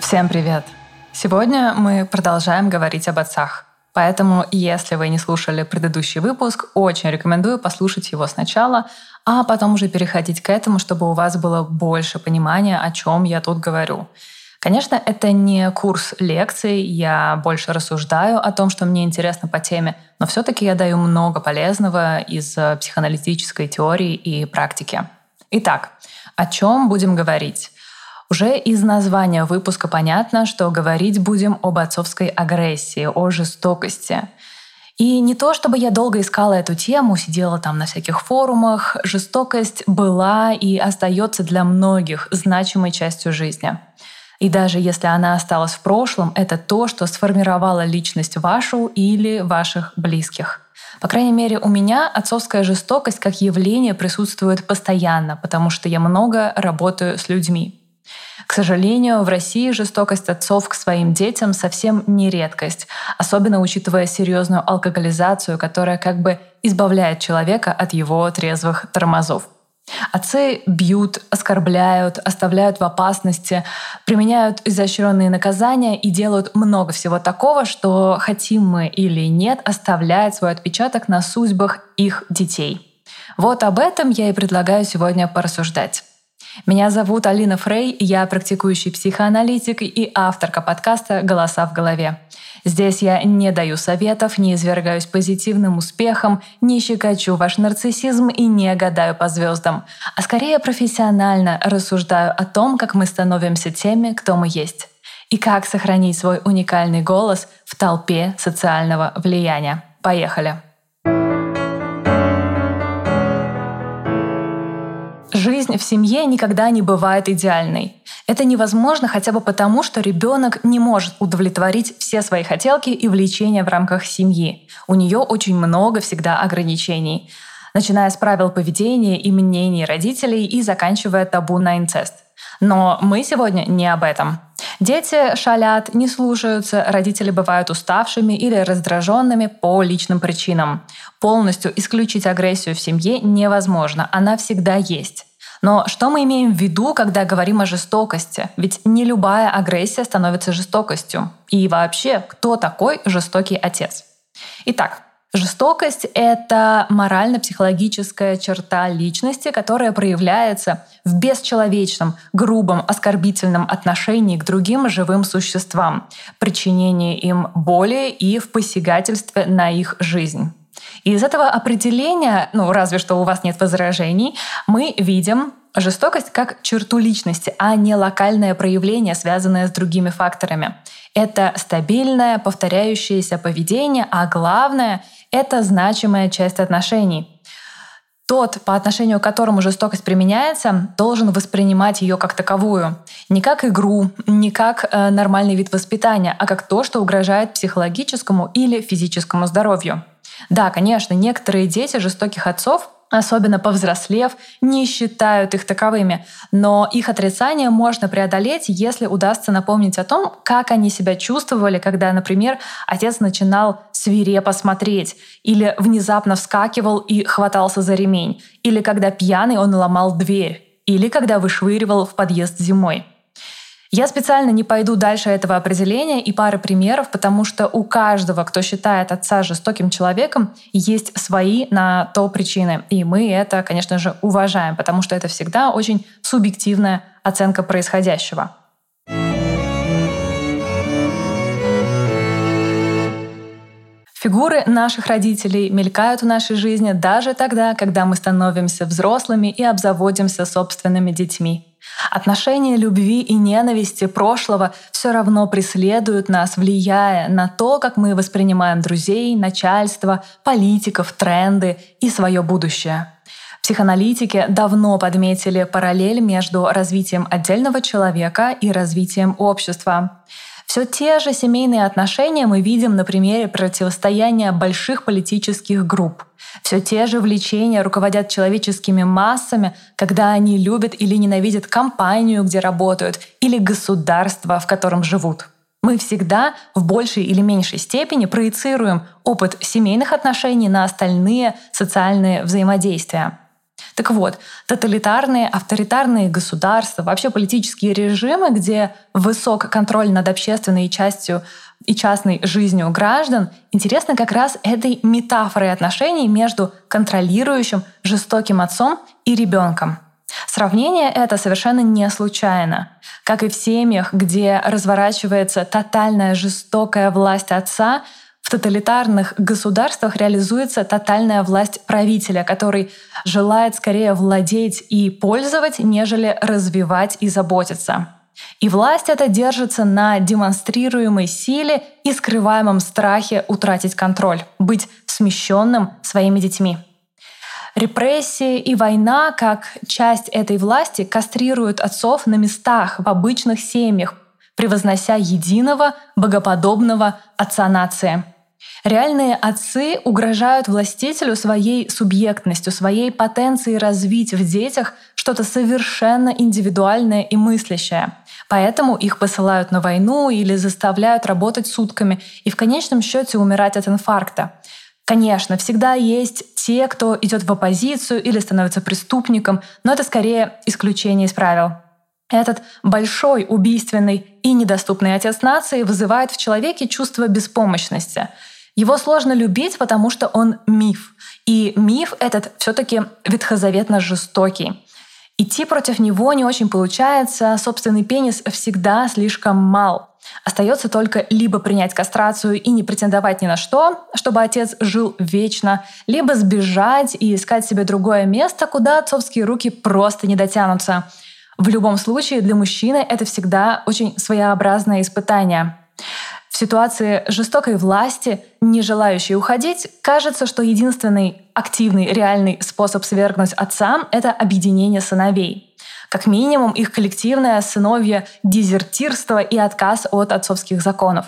Всем привет! Сегодня мы продолжаем говорить об отцах. Поэтому, если вы не слушали предыдущий выпуск, очень рекомендую послушать его сначала, а потом уже переходить к этому, чтобы у вас было больше понимания, о чем я тут говорю. Конечно, это не курс лекций, я больше рассуждаю о том, что мне интересно по теме, но все-таки я даю много полезного из э, психоаналитической теории и практики. Итак, о чем будем говорить? Уже из названия выпуска понятно, что говорить будем об отцовской агрессии, о жестокости. И не то, чтобы я долго искала эту тему, сидела там на всяких форумах, жестокость была и остается для многих значимой частью жизни. И даже если она осталась в прошлом, это то, что сформировало личность вашу или ваших близких. По крайней мере, у меня отцовская жестокость как явление присутствует постоянно, потому что я много работаю с людьми. К сожалению, в России жестокость отцов к своим детям совсем не редкость, особенно учитывая серьезную алкоголизацию, которая как бы избавляет человека от его трезвых тормозов. Отцы бьют, оскорбляют, оставляют в опасности, применяют изощренные наказания и делают много всего такого, что, хотим мы или нет, оставляет свой отпечаток на судьбах их детей. Вот об этом я и предлагаю сегодня порассуждать. Меня зовут Алина Фрей, я практикующий психоаналитик и авторка подкаста «Голоса в голове». Здесь я не даю советов, не извергаюсь позитивным успехом, не щекочу ваш нарциссизм и не гадаю по звездам, а скорее профессионально рассуждаю о том, как мы становимся теми, кто мы есть, и как сохранить свой уникальный голос в толпе социального влияния. Поехали! В семье никогда не бывает идеальной. Это невозможно хотя бы потому, что ребенок не может удовлетворить все свои хотелки и влечения в рамках семьи. У нее очень много всегда ограничений, начиная с правил поведения и мнений родителей и заканчивая табу на инцест. Но мы сегодня не об этом. Дети шалят, не слушаются, родители бывают уставшими или раздраженными по личным причинам. Полностью исключить агрессию в семье невозможно, она всегда есть. Но что мы имеем в виду, когда говорим о жестокости? Ведь не любая агрессия становится жестокостью. И вообще, кто такой жестокий отец? Итак, Жестокость — это морально-психологическая черта личности, которая проявляется в бесчеловечном, грубом, оскорбительном отношении к другим живым существам, причинении им боли и в посягательстве на их жизнь. И из этого определения, ну разве что у вас нет возражений, мы видим жестокость как черту личности, а не локальное проявление, связанное с другими факторами. Это стабильное, повторяющееся поведение, а главное — это значимая часть отношений. Тот, по отношению к которому жестокость применяется, должен воспринимать ее как таковую. Не как игру, не как э, нормальный вид воспитания, а как то, что угрожает психологическому или физическому здоровью. Да, конечно, некоторые дети жестоких отцов особенно повзрослев, не считают их таковыми. Но их отрицание можно преодолеть, если удастся напомнить о том, как они себя чувствовали, когда, например, отец начинал свирепо смотреть, или внезапно вскакивал и хватался за ремень, или когда пьяный он ломал дверь, или когда вышвыривал в подъезд зимой. Я специально не пойду дальше этого определения и пары примеров, потому что у каждого, кто считает отца жестоким человеком, есть свои на то причины. И мы это, конечно же, уважаем, потому что это всегда очень субъективная оценка происходящего. Фигуры наших родителей мелькают в нашей жизни даже тогда, когда мы становимся взрослыми и обзаводимся собственными детьми. Отношения любви и ненависти прошлого все равно преследуют нас, влияя на то, как мы воспринимаем друзей, начальство, политиков, тренды и свое будущее. Психоаналитики давно подметили параллель между развитием отдельного человека и развитием общества. Все те же семейные отношения мы видим на примере противостояния больших политических групп. Все те же влечения руководят человеческими массами, когда они любят или ненавидят компанию, где работают, или государство, в котором живут. Мы всегда в большей или меньшей степени проецируем опыт семейных отношений на остальные социальные взаимодействия. Так вот, тоталитарные, авторитарные государства, вообще политические режимы, где высок контроль над общественной частью и частной жизнью граждан, интересно как раз этой метафорой отношений между контролирующим, жестоким отцом и ребенком. Сравнение это совершенно не случайно. Как и в семьях, где разворачивается тотальная жестокая власть отца, в тоталитарных государствах реализуется тотальная власть правителя, который желает скорее владеть и пользовать, нежели развивать и заботиться. И власть эта держится на демонстрируемой силе и скрываемом страхе утратить контроль, быть смещенным своими детьми. Репрессии и война, как часть этой власти, кастрируют отцов на местах в обычных семьях, превознося единого, богоподобного отца нации — Реальные отцы угрожают властителю своей субъектностью, своей потенцией развить в детях что-то совершенно индивидуальное и мыслящее. Поэтому их посылают на войну или заставляют работать сутками и в конечном счете умирать от инфаркта. Конечно, всегда есть те, кто идет в оппозицию или становится преступником, но это скорее исключение из правил. Этот большой, убийственный и недоступный отец нации вызывает в человеке чувство беспомощности — его сложно любить, потому что он миф. И миф этот все-таки ветхозаветно жестокий. Идти против него не очень получается, собственный пенис всегда слишком мал. Остается только либо принять кастрацию и не претендовать ни на что, чтобы отец жил вечно, либо сбежать и искать себе другое место, куда отцовские руки просто не дотянутся. В любом случае, для мужчины это всегда очень своеобразное испытание. В ситуации жестокой власти, не желающей уходить, кажется, что единственный активный, реальный способ свергнуть отца — это объединение сыновей. Как минимум, их коллективное сыновье дезертирство и отказ от отцовских законов.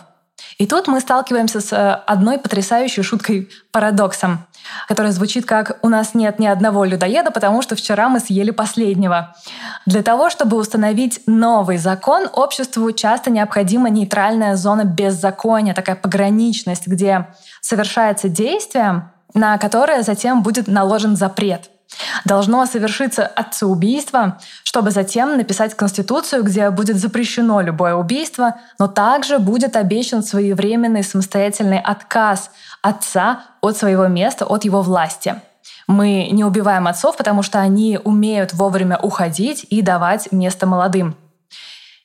И тут мы сталкиваемся с э, одной потрясающей шуткой парадоксом, которая звучит как «у нас нет ни одного людоеда, потому что вчера мы съели последнего». Для того, чтобы установить новый закон, обществу часто необходима нейтральная зона беззакония, такая пограничность, где совершается действие, на которое затем будет наложен запрет — Должно совершиться отцеубийство, чтобы затем написать Конституцию, где будет запрещено любое убийство, но также будет обещан своевременный самостоятельный отказ отца от своего места, от его власти. Мы не убиваем отцов, потому что они умеют вовремя уходить и давать место молодым.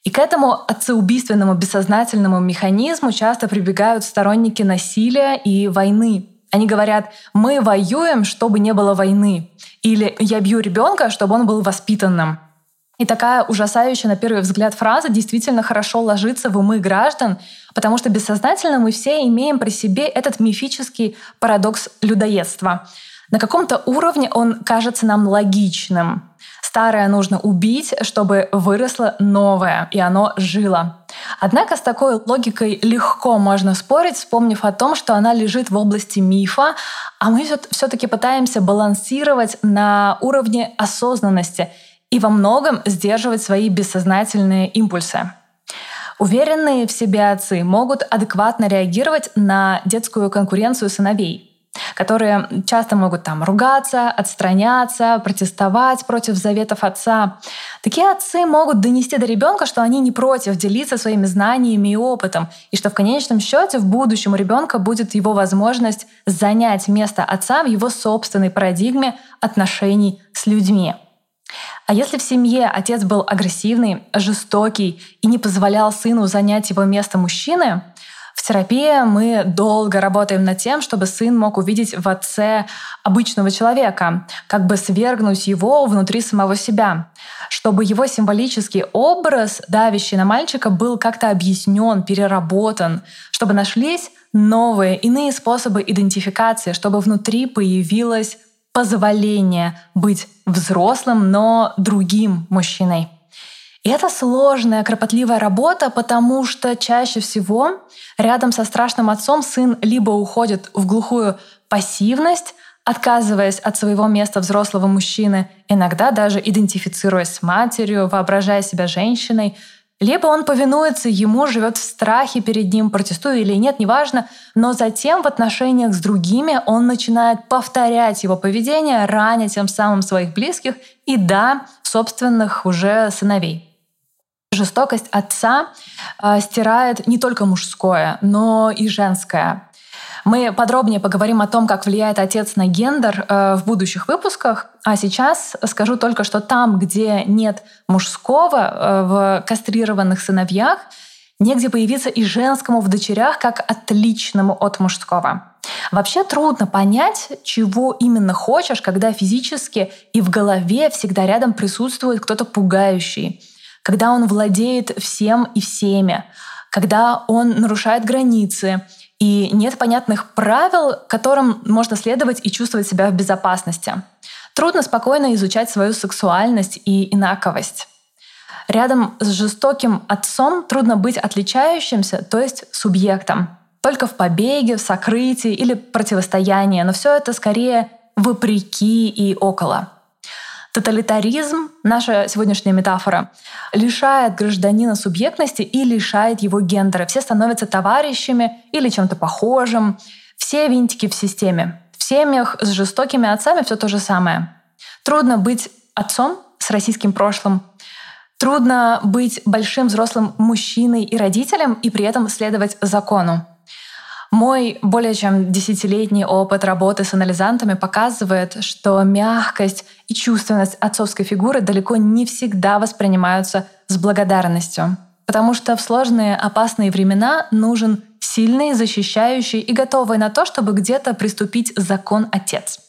И к этому отцеубийственному бессознательному механизму часто прибегают сторонники насилия и войны. Они говорят, мы воюем, чтобы не было войны. Или я бью ребенка, чтобы он был воспитанным. И такая ужасающая на первый взгляд фраза действительно хорошо ложится в умы граждан, потому что бессознательно мы все имеем при себе этот мифический парадокс людоедства. На каком-то уровне он кажется нам логичным. Старое нужно убить, чтобы выросло новое, и оно жило. Однако с такой логикой легко можно спорить, вспомнив о том, что она лежит в области мифа, а мы все-таки пытаемся балансировать на уровне осознанности и во многом сдерживать свои бессознательные импульсы. Уверенные в себе отцы могут адекватно реагировать на детскую конкуренцию сыновей – которые часто могут там ругаться, отстраняться, протестовать против заветов отца. Такие отцы могут донести до ребенка, что они не против делиться своими знаниями и опытом, и что в конечном счете в будущем у ребенка будет его возможность занять место отца в его собственной парадигме отношений с людьми. А если в семье отец был агрессивный, жестокий и не позволял сыну занять его место мужчины, в терапии мы долго работаем над тем, чтобы сын мог увидеть в отце обычного человека, как бы свергнуть его внутри самого себя, чтобы его символический образ, давящий на мальчика, был как-то объяснен, переработан, чтобы нашлись новые, иные способы идентификации, чтобы внутри появилось позволение быть взрослым, но другим мужчиной. И это сложная, кропотливая работа, потому что чаще всего рядом со страшным отцом сын либо уходит в глухую пассивность, отказываясь от своего места взрослого мужчины, иногда даже идентифицируясь с матерью, воображая себя женщиной, либо он повинуется ему, живет в страхе перед ним, протестуя или нет, неважно, но затем в отношениях с другими он начинает повторять его поведение, раня тем самым своих близких и, да, собственных уже сыновей. Жестокость отца э, стирает не только мужское, но и женское. Мы подробнее поговорим о том, как влияет отец на гендер э, в будущих выпусках. А сейчас скажу только, что там, где нет мужского э, в кастрированных сыновьях, негде появиться и женскому в дочерях как отличному от мужского. Вообще трудно понять, чего именно хочешь, когда физически и в голове всегда рядом присутствует кто-то пугающий, когда он владеет всем и всеми, когда он нарушает границы, и нет понятных правил, которым можно следовать и чувствовать себя в безопасности. Трудно спокойно изучать свою сексуальность и инаковость. Рядом с жестоким отцом трудно быть отличающимся, то есть субъектом. Только в побеге, в сокрытии или противостоянии, но все это скорее вопреки и около. Тоталитаризм, наша сегодняшняя метафора, лишает гражданина субъектности и лишает его гендера. Все становятся товарищами или чем-то похожим. Все винтики в системе. В семьях с жестокими отцами все то же самое. Трудно быть отцом с российским прошлым. Трудно быть большим взрослым мужчиной и родителем и при этом следовать закону. Мой более чем десятилетний опыт работы с анализантами показывает, что мягкость и чувственность отцовской фигуры далеко не всегда воспринимаются с благодарностью. Потому что в сложные опасные времена нужен сильный, защищающий и готовый на то, чтобы где-то приступить закон отец.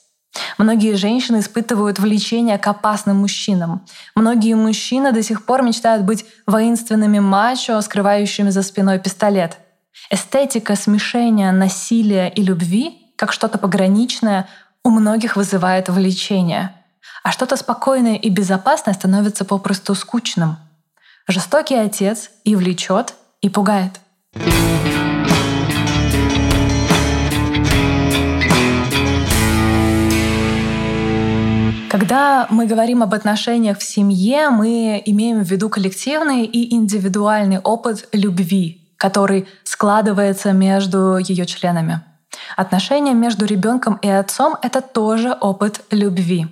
Многие женщины испытывают влечение к опасным мужчинам. Многие мужчины до сих пор мечтают быть воинственными мачо, скрывающими за спиной пистолет — Эстетика смешения насилия и любви, как что-то пограничное, у многих вызывает влечение, а что-то спокойное и безопасное становится попросту скучным. Жестокий отец и влечет, и пугает. Когда мы говорим об отношениях в семье, мы имеем в виду коллективный и индивидуальный опыт любви, который складывается между ее членами. Отношения между ребенком и отцом — это тоже опыт любви.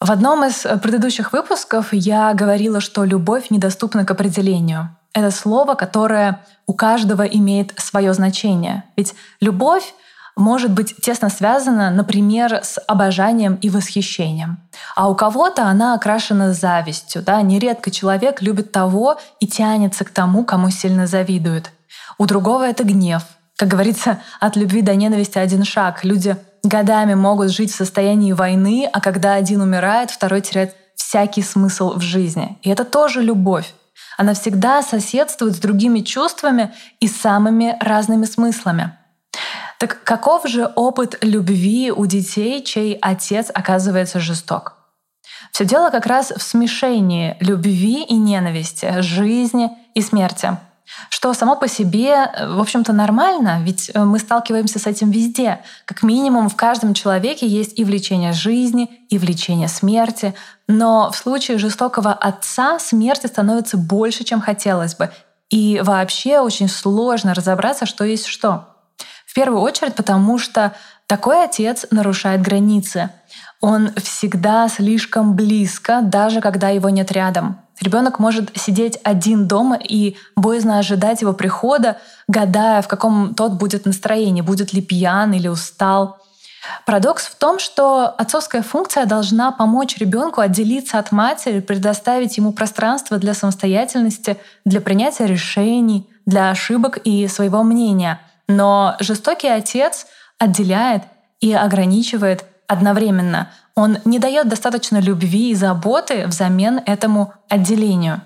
В одном из предыдущих выпусков я говорила, что любовь недоступна к определению. Это слово, которое у каждого имеет свое значение. Ведь любовь может быть тесно связана, например, с обожанием и восхищением. А у кого-то она окрашена завистью. Да? Нередко человек любит того и тянется к тому, кому сильно завидует. У другого это гнев. Как говорится, от любви до ненависти один шаг. Люди годами могут жить в состоянии войны, а когда один умирает, второй теряет всякий смысл в жизни. И это тоже любовь. Она всегда соседствует с другими чувствами и самыми разными смыслами. Так каков же опыт любви у детей, чей отец оказывается жесток? Все дело как раз в смешении любви и ненависти, жизни и смерти что само по себе, в общем-то, нормально, ведь э, мы сталкиваемся с этим везде. Как минимум в каждом человеке есть и влечение жизни, и влечение смерти. Но в случае жестокого отца смерти становится больше, чем хотелось бы. И вообще очень сложно разобраться, что есть что. Первую очередь потому, что такой отец нарушает границы. Он всегда слишком близко, даже когда его нет рядом. Ребенок может сидеть один дома и боязно ожидать его прихода, гадая, в каком тот будет настроении, будет ли пьян или устал. Парадокс в том, что отцовская функция должна помочь ребенку отделиться от матери, предоставить ему пространство для самостоятельности, для принятия решений, для ошибок и своего мнения. Но жестокий отец отделяет и ограничивает одновременно. Он не дает достаточно любви и заботы взамен этому отделению.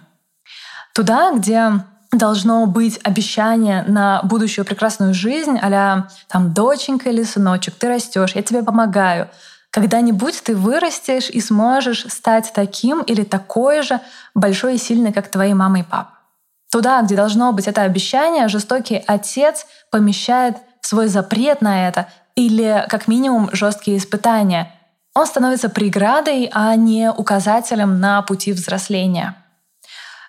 Туда, где должно быть обещание на будущую прекрасную жизнь, а там доченька или сыночек, ты растешь, я тебе помогаю. Когда-нибудь ты вырастешь и сможешь стать таким или такой же большой и сильной, как твои мама и папа. Туда, где должно быть это обещание, жестокий отец помещает свой запрет на это или как минимум жесткие испытания. Он становится преградой, а не указателем на пути взросления.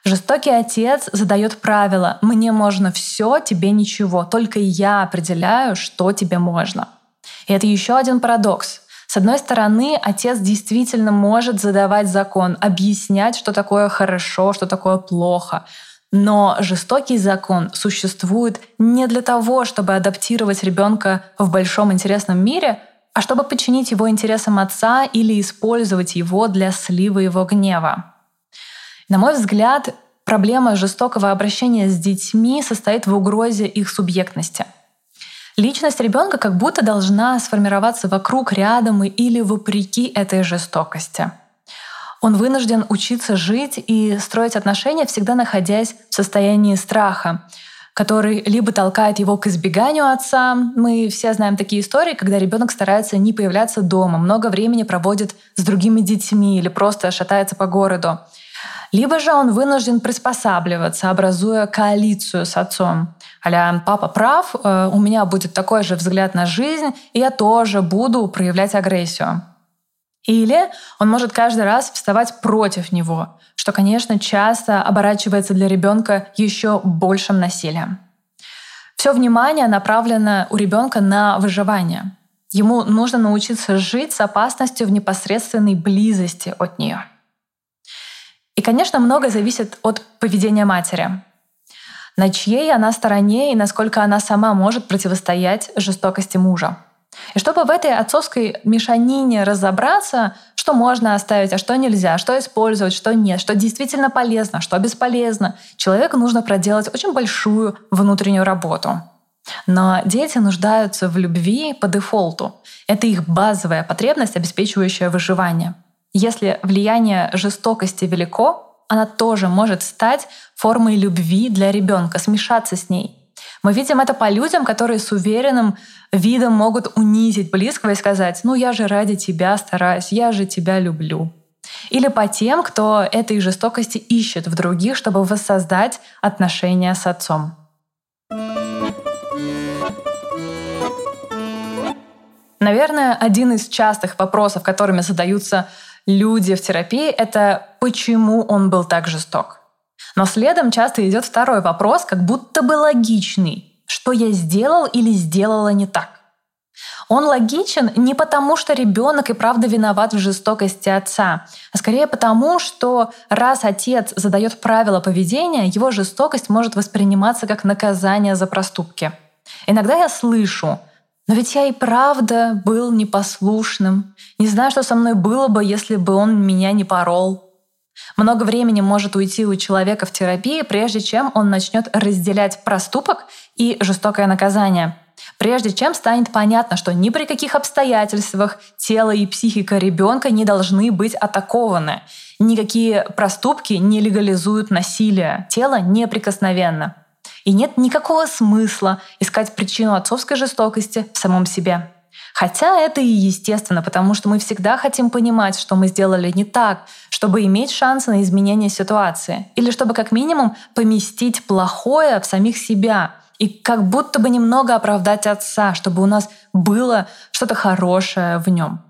Жестокий отец задает правила «мне можно все, тебе ничего, только я определяю, что тебе можно». И это еще один парадокс. С одной стороны, отец действительно может задавать закон, объяснять, что такое хорошо, что такое плохо. Но жестокий закон существует не для того, чтобы адаптировать ребенка в большом интересном мире, а чтобы подчинить его интересам отца или использовать его для слива его гнева. На мой взгляд, проблема жестокого обращения с детьми состоит в угрозе их субъектности. Личность ребенка как будто должна сформироваться вокруг, рядом или вопреки этой жестокости. Он вынужден учиться жить и строить отношения, всегда находясь в состоянии страха, который либо толкает его к избеганию отца. Мы все знаем такие истории, когда ребенок старается не появляться дома, много времени проводит с другими детьми или просто шатается по городу. Либо же он вынужден приспосабливаться, образуя коалицию с отцом. Аля, папа прав, э, у меня будет такой же взгляд на жизнь, и я тоже буду проявлять агрессию. Или он может каждый раз вставать против него, что, конечно, часто оборачивается для ребенка еще большим насилием. Все внимание направлено у ребенка на выживание. Ему нужно научиться жить с опасностью в непосредственной близости от нее. И, конечно, многое зависит от поведения матери. На чьей она стороне и насколько она сама может противостоять жестокости мужа. И чтобы в этой отцовской мешанине разобраться, что можно оставить, а что нельзя, что использовать, что нет, что действительно полезно, что бесполезно, человеку нужно проделать очень большую внутреннюю работу. Но дети нуждаются в любви по дефолту. Это их базовая потребность, обеспечивающая выживание. Если влияние жестокости велико, она тоже может стать формой любви для ребенка, смешаться с ней. Мы видим это по людям, которые с уверенным видом могут унизить близкого и сказать, ну я же ради тебя стараюсь, я же тебя люблю. Или по тем, кто этой жестокости ищет в других, чтобы воссоздать отношения с отцом. Наверное, один из частых вопросов, которыми задаются люди в терапии, это почему он был так жесток. Но следом часто идет второй вопрос, как будто бы логичный. Что я сделал или сделала не так? Он логичен не потому, что ребенок и правда виноват в жестокости отца, а скорее потому, что раз отец задает правила поведения, его жестокость может восприниматься как наказание за проступки. Иногда я слышу, но ведь я и правда был непослушным. Не знаю, что со мной было бы, если бы он меня не порол. Много времени может уйти у человека в терапии, прежде чем он начнет разделять проступок и жестокое наказание. Прежде чем станет понятно, что ни при каких обстоятельствах тело и психика ребенка не должны быть атакованы. Никакие проступки не легализуют насилие. Тело неприкосновенно. И нет никакого смысла искать причину отцовской жестокости в самом себе. Хотя это и естественно, потому что мы всегда хотим понимать, что мы сделали не так, чтобы иметь шанс на изменение ситуации. Или чтобы как минимум поместить плохое в самих себя. И как будто бы немного оправдать отца, чтобы у нас было что-то хорошее в нем.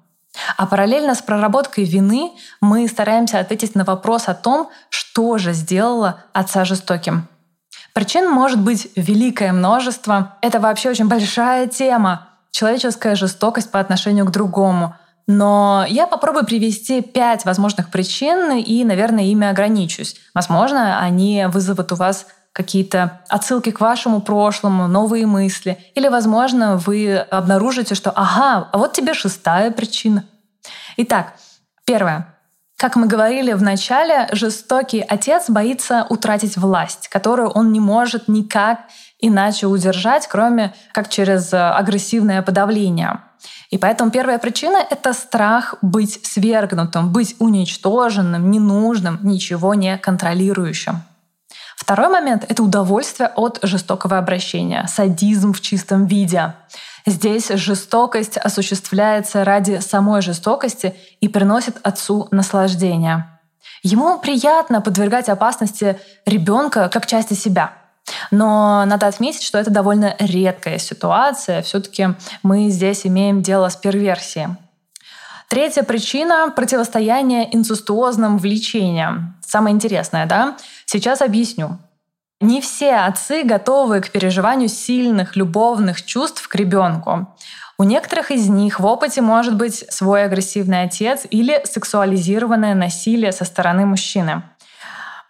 А параллельно с проработкой вины мы стараемся ответить на вопрос о том, что же сделало отца жестоким. Причин может быть великое множество. Это вообще очень большая тема. Человеческая жестокость по отношению к другому. Но я попробую привести пять возможных причин и, наверное, ими ограничусь. Возможно, они вызовут у вас какие-то отсылки к вашему прошлому, новые мысли. Или, возможно, вы обнаружите, что ага, а вот тебе шестая причина. Итак, первое. Как мы говорили в начале, жестокий отец боится утратить власть, которую он не может никак иначе удержать, кроме как через агрессивное подавление. И поэтому первая причина — это страх быть свергнутым, быть уничтоженным, ненужным, ничего не контролирующим. Второй момент — это удовольствие от жестокого обращения, садизм в чистом виде. Здесь жестокость осуществляется ради самой жестокости и приносит отцу наслаждение. Ему приятно подвергать опасности ребенка как части себя. Но надо отметить, что это довольно редкая ситуация. Все-таки мы здесь имеем дело с перверсией. Третья причина — противостояние инцестуозным влечениям. Самое интересное, да? Сейчас объясню. Не все отцы готовы к переживанию сильных любовных чувств к ребенку. У некоторых из них в опыте может быть свой агрессивный отец или сексуализированное насилие со стороны мужчины.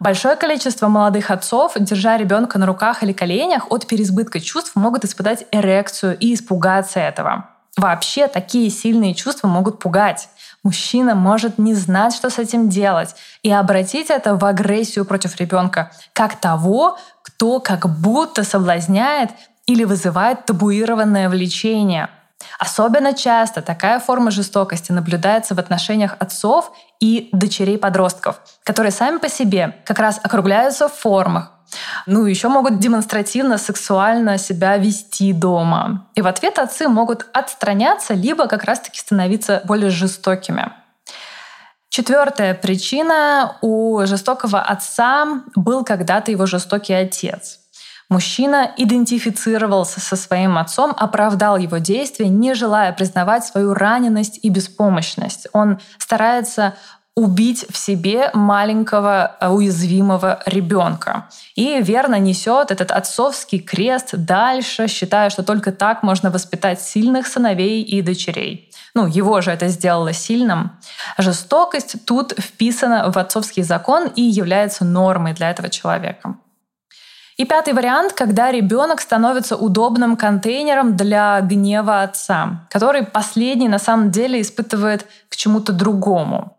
Большое количество молодых отцов, держа ребенка на руках или коленях, от переизбытка чувств могут испытать эрекцию и испугаться этого. Вообще такие сильные чувства могут пугать. Мужчина может не знать, что с этим делать, и обратить это в агрессию против ребенка, как того, кто как будто соблазняет или вызывает табуированное влечение. Особенно часто такая форма жестокости наблюдается в отношениях отцов и дочерей подростков, которые сами по себе как раз округляются в формах, ну, еще могут демонстративно сексуально себя вести дома. И в ответ отцы могут отстраняться, либо как раз-таки становиться более жестокими. Четвертая причина у жестокого отца был когда-то его жестокий отец. Мужчина идентифицировался со своим отцом, оправдал его действия, не желая признавать свою раненость и беспомощность. Он старается убить в себе маленького э, уязвимого ребенка. И верно несет этот отцовский крест дальше, считая, что только так можно воспитать сильных сыновей и дочерей. Ну, его же это сделало сильным. Жестокость тут вписана в отцовский закон и является нормой для этого человека. И пятый вариант, когда ребенок становится удобным контейнером для гнева отца, который последний на самом деле испытывает к чему-то другому.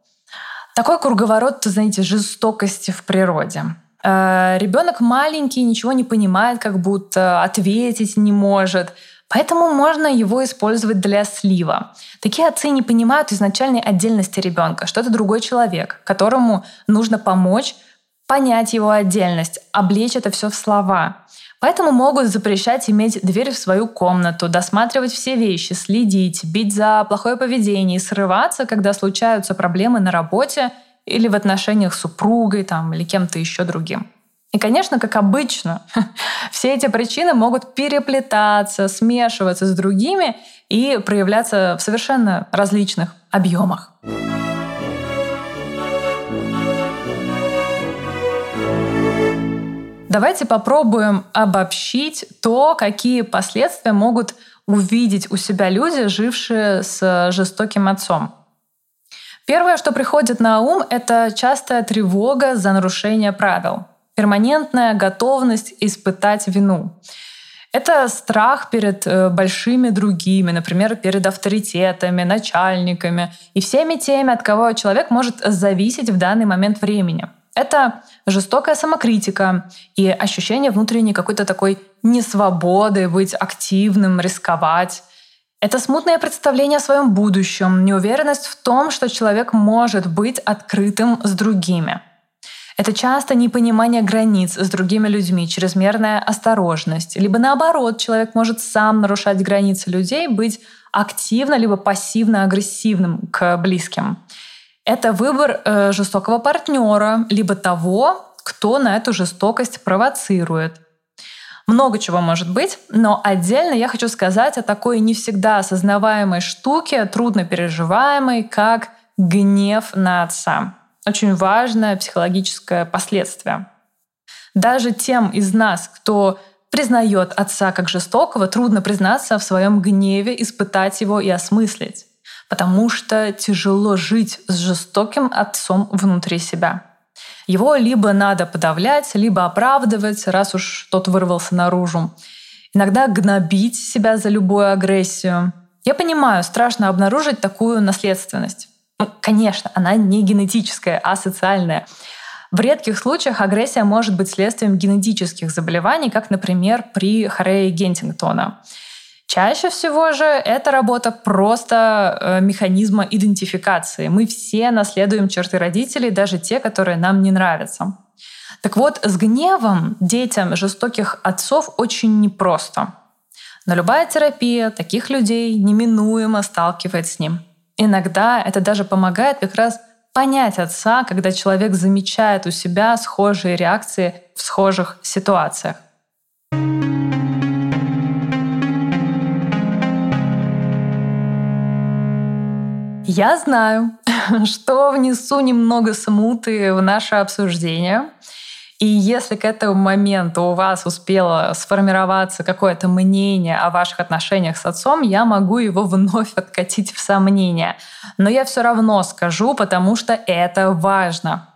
Такой круговорот, знаете, жестокости в природе. Э, Ребенок маленький, ничего не понимает, как будто ответить не может. Поэтому можно его использовать для слива. Такие отцы не понимают изначальной отдельности ребенка, что это другой человек, которому нужно помочь понять его отдельность, облечь это все в слова. Поэтому могут запрещать иметь дверь в свою комнату, досматривать все вещи, следить, бить за плохое поведение срываться, когда случаются проблемы на работе или в отношениях с супругой там, или кем-то еще другим. И, конечно, как обычно, все эти причины могут переплетаться, смешиваться с другими и проявляться в совершенно различных объемах. Давайте попробуем обобщить то, какие последствия могут увидеть у себя люди, жившие с жестоким отцом. Первое, что приходит на ум, это частая тревога за нарушение правил, перманентная готовность испытать вину. Это страх перед э, большими другими, например, перед авторитетами, начальниками и всеми теми, от кого человек может зависеть в данный момент времени – это жестокая самокритика и ощущение внутренней какой-то такой несвободы, быть активным, рисковать. Это смутное представление о своем будущем, неуверенность в том, что человек может быть открытым с другими. Это часто непонимание границ с другими людьми, чрезмерная осторожность. Либо наоборот, человек может сам нарушать границы людей, быть активно либо пассивно-агрессивным к близким. Это выбор э, жестокого партнера, либо того, кто на эту жестокость провоцирует. Много чего может быть, но отдельно я хочу сказать о такой не всегда осознаваемой штуке, трудно переживаемой, как гнев на отца. Очень важное психологическое последствие. Даже тем из нас, кто признает отца как жестокого, трудно признаться в своем гневе, испытать его и осмыслить потому что тяжело жить с жестоким отцом внутри себя. Его либо надо подавлять, либо оправдывать, раз уж тот вырвался наружу. Иногда гнобить себя за любую агрессию. Я понимаю, страшно обнаружить такую наследственность. Ну, конечно, она не генетическая, а социальная. В редких случаях агрессия может быть следствием генетических заболеваний, как, например, при хорее Гентингтона. Чаще всего же это работа просто э, механизма идентификации. Мы все наследуем черты родителей, даже те, которые нам не нравятся. Так вот, с гневом детям жестоких отцов очень непросто. Но любая терапия таких людей неминуемо сталкивает с ним. Иногда это даже помогает как раз понять отца, когда человек замечает у себя схожие реакции в схожих ситуациях. Я знаю, что внесу немного смуты в наше обсуждение. И если к этому моменту у вас успело сформироваться какое-то мнение о ваших отношениях с отцом, я могу его вновь откатить в сомнение. Но я все равно скажу, потому что это важно.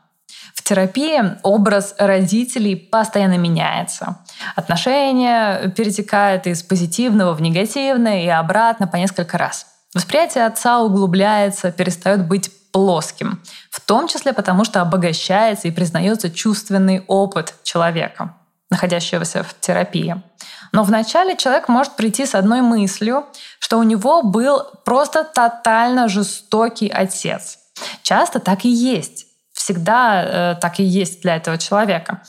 В терапии образ родителей постоянно меняется. Отношения перетекают из позитивного в негативное и обратно по несколько раз. Восприятие отца углубляется, перестает быть плоским, в том числе потому, что обогащается и признается чувственный опыт человека, находящегося в терапии. Но вначале человек может прийти с одной мыслью, что у него был просто тотально жестокий отец. Часто так и есть. Всегда э, так и есть для этого человека.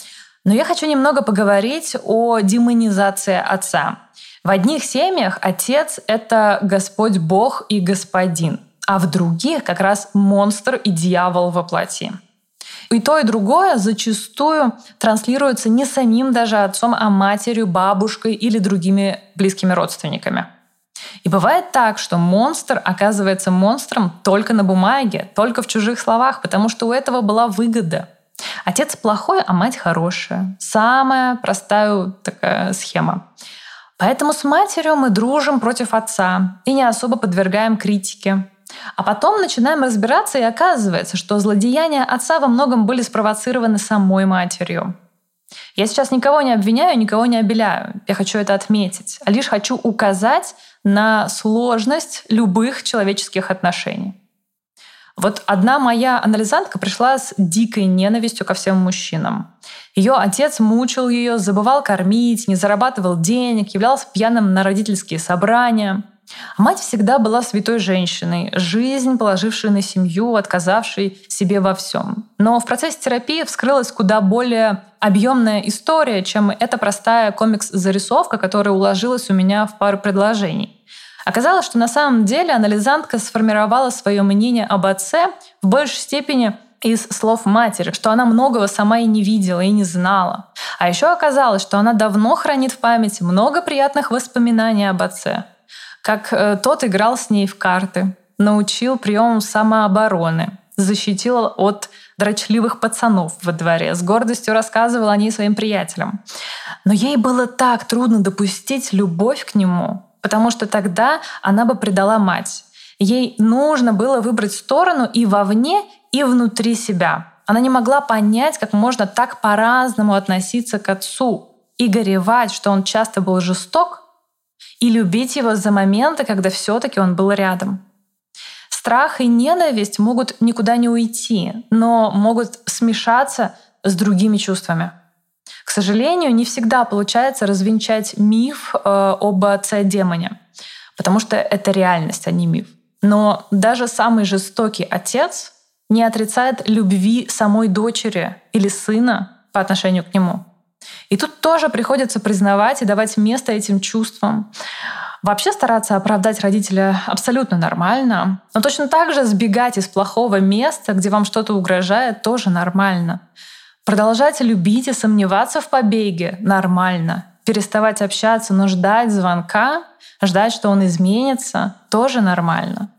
Но я хочу немного поговорить о демонизации отца. В одних семьях отец — это Господь Бог и Господин, а в других как раз монстр и дьявол во плоти. И то, и другое зачастую транслируется не самим даже отцом, а матерью, бабушкой или другими близкими родственниками. И бывает так, что монстр оказывается монстром только на бумаге, только в чужих словах, потому что у этого была выгода. Отец плохой, а мать хорошая. Самая простая такая схема. Поэтому с матерью мы дружим против отца и не особо подвергаем критике. А потом начинаем разбираться, и оказывается, что злодеяния отца во многом были спровоцированы самой матерью. Я сейчас никого не обвиняю, никого не обеляю. Я хочу это отметить. А лишь хочу указать на сложность любых человеческих отношений. Вот одна моя анализантка пришла с дикой ненавистью ко всем мужчинам. Ее отец мучил ее, забывал кормить, не зарабатывал денег, являлся пьяным на родительские собрания. А мать всегда была святой женщиной, жизнь, положившей на семью, отказавшей себе во всем. Но в процессе терапии вскрылась куда более объемная история, чем эта простая комикс-зарисовка, которая уложилась у меня в пару предложений. Оказалось, что на самом деле анализантка сформировала свое мнение об отце в большей степени из слов матери, что она многого сама и не видела, и не знала. А еще оказалось, что она давно хранит в памяти много приятных воспоминаний об отце. Как э, тот играл с ней в карты, научил приемам самообороны, защитил от дрочливых пацанов во дворе, с гордостью рассказывал о ней своим приятелям. Но ей было так трудно допустить любовь к нему, потому что тогда она бы предала мать. Ей нужно было выбрать сторону и вовне, и внутри себя. Она не могла понять, как можно так по-разному относиться к отцу и горевать, что он часто был жесток, и любить его за моменты, когда все-таки он был рядом. Страх и ненависть могут никуда не уйти, но могут смешаться с другими чувствами. К сожалению, не всегда получается развенчать миф э, об отце-демоне, потому что это реальность, а не миф. Но даже самый жестокий отец не отрицает любви самой дочери или сына по отношению к нему. И тут тоже приходится признавать и давать место этим чувствам. Вообще стараться оправдать родителя абсолютно нормально, но точно так же сбегать из плохого места, где вам что-то угрожает, тоже нормально. Продолжать любить и сомневаться в побеге нормально. Переставать общаться, но ждать звонка, ждать, что он изменится, тоже нормально.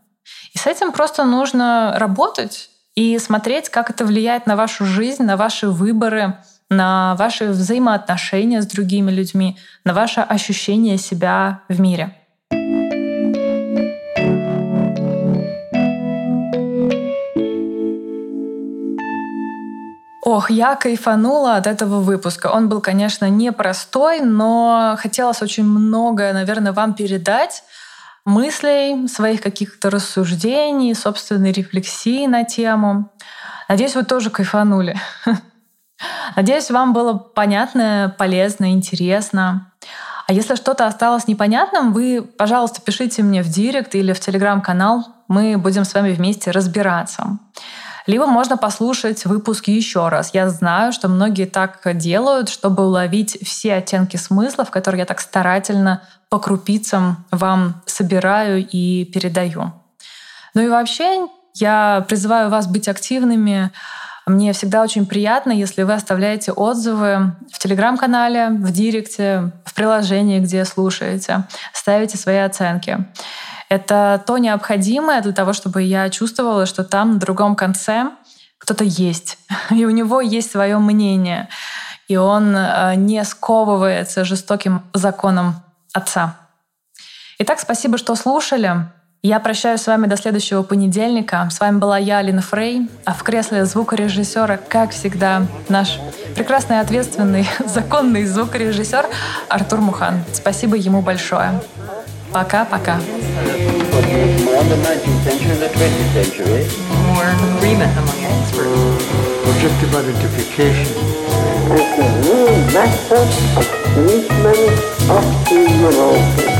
И с этим просто нужно работать и смотреть, как это влияет на вашу жизнь, на ваши выборы, на ваши взаимоотношения с другими людьми, на ваше ощущение себя в мире. Ох, я кайфанула от этого выпуска. Он был, конечно, непростой, но хотелось очень многое, наверное, вам передать мыслей, своих каких-то рассуждений, собственной рефлексии на тему. Надеюсь, вы тоже кайфанули. Надеюсь, вам было понятно, полезно, интересно. А если что-то осталось непонятным, вы, пожалуйста, пишите мне в директ или в телеграм-канал. Мы будем с вами вместе разбираться. Либо можно послушать выпуск еще раз. Я знаю, что многие так делают, чтобы уловить все оттенки смыслов, которые я так старательно по крупицам вам собираю и передаю. Ну и вообще я призываю вас быть активными. Мне всегда очень приятно, если вы оставляете отзывы в телеграм-канале, в директе, в приложении, где слушаете, ставите свои оценки. Это то необходимое для того, чтобы я чувствовала, что там на другом конце кто-то есть, и у него есть свое мнение, и он э, не сковывается жестоким законом отца. Итак, спасибо, что слушали. Я прощаюсь с вами до следующего понедельника. С вами была я, Алина Фрей, а в кресле звукорежиссера, как всегда, наш прекрасный, ответственный, законный звукорежиссер Артур Мухан. Спасибо ему большое. Пока-пока. beyond the 19th century and the 20th century. More agreement among experts. Objective identification. It's a real method of treatment of the neurosis.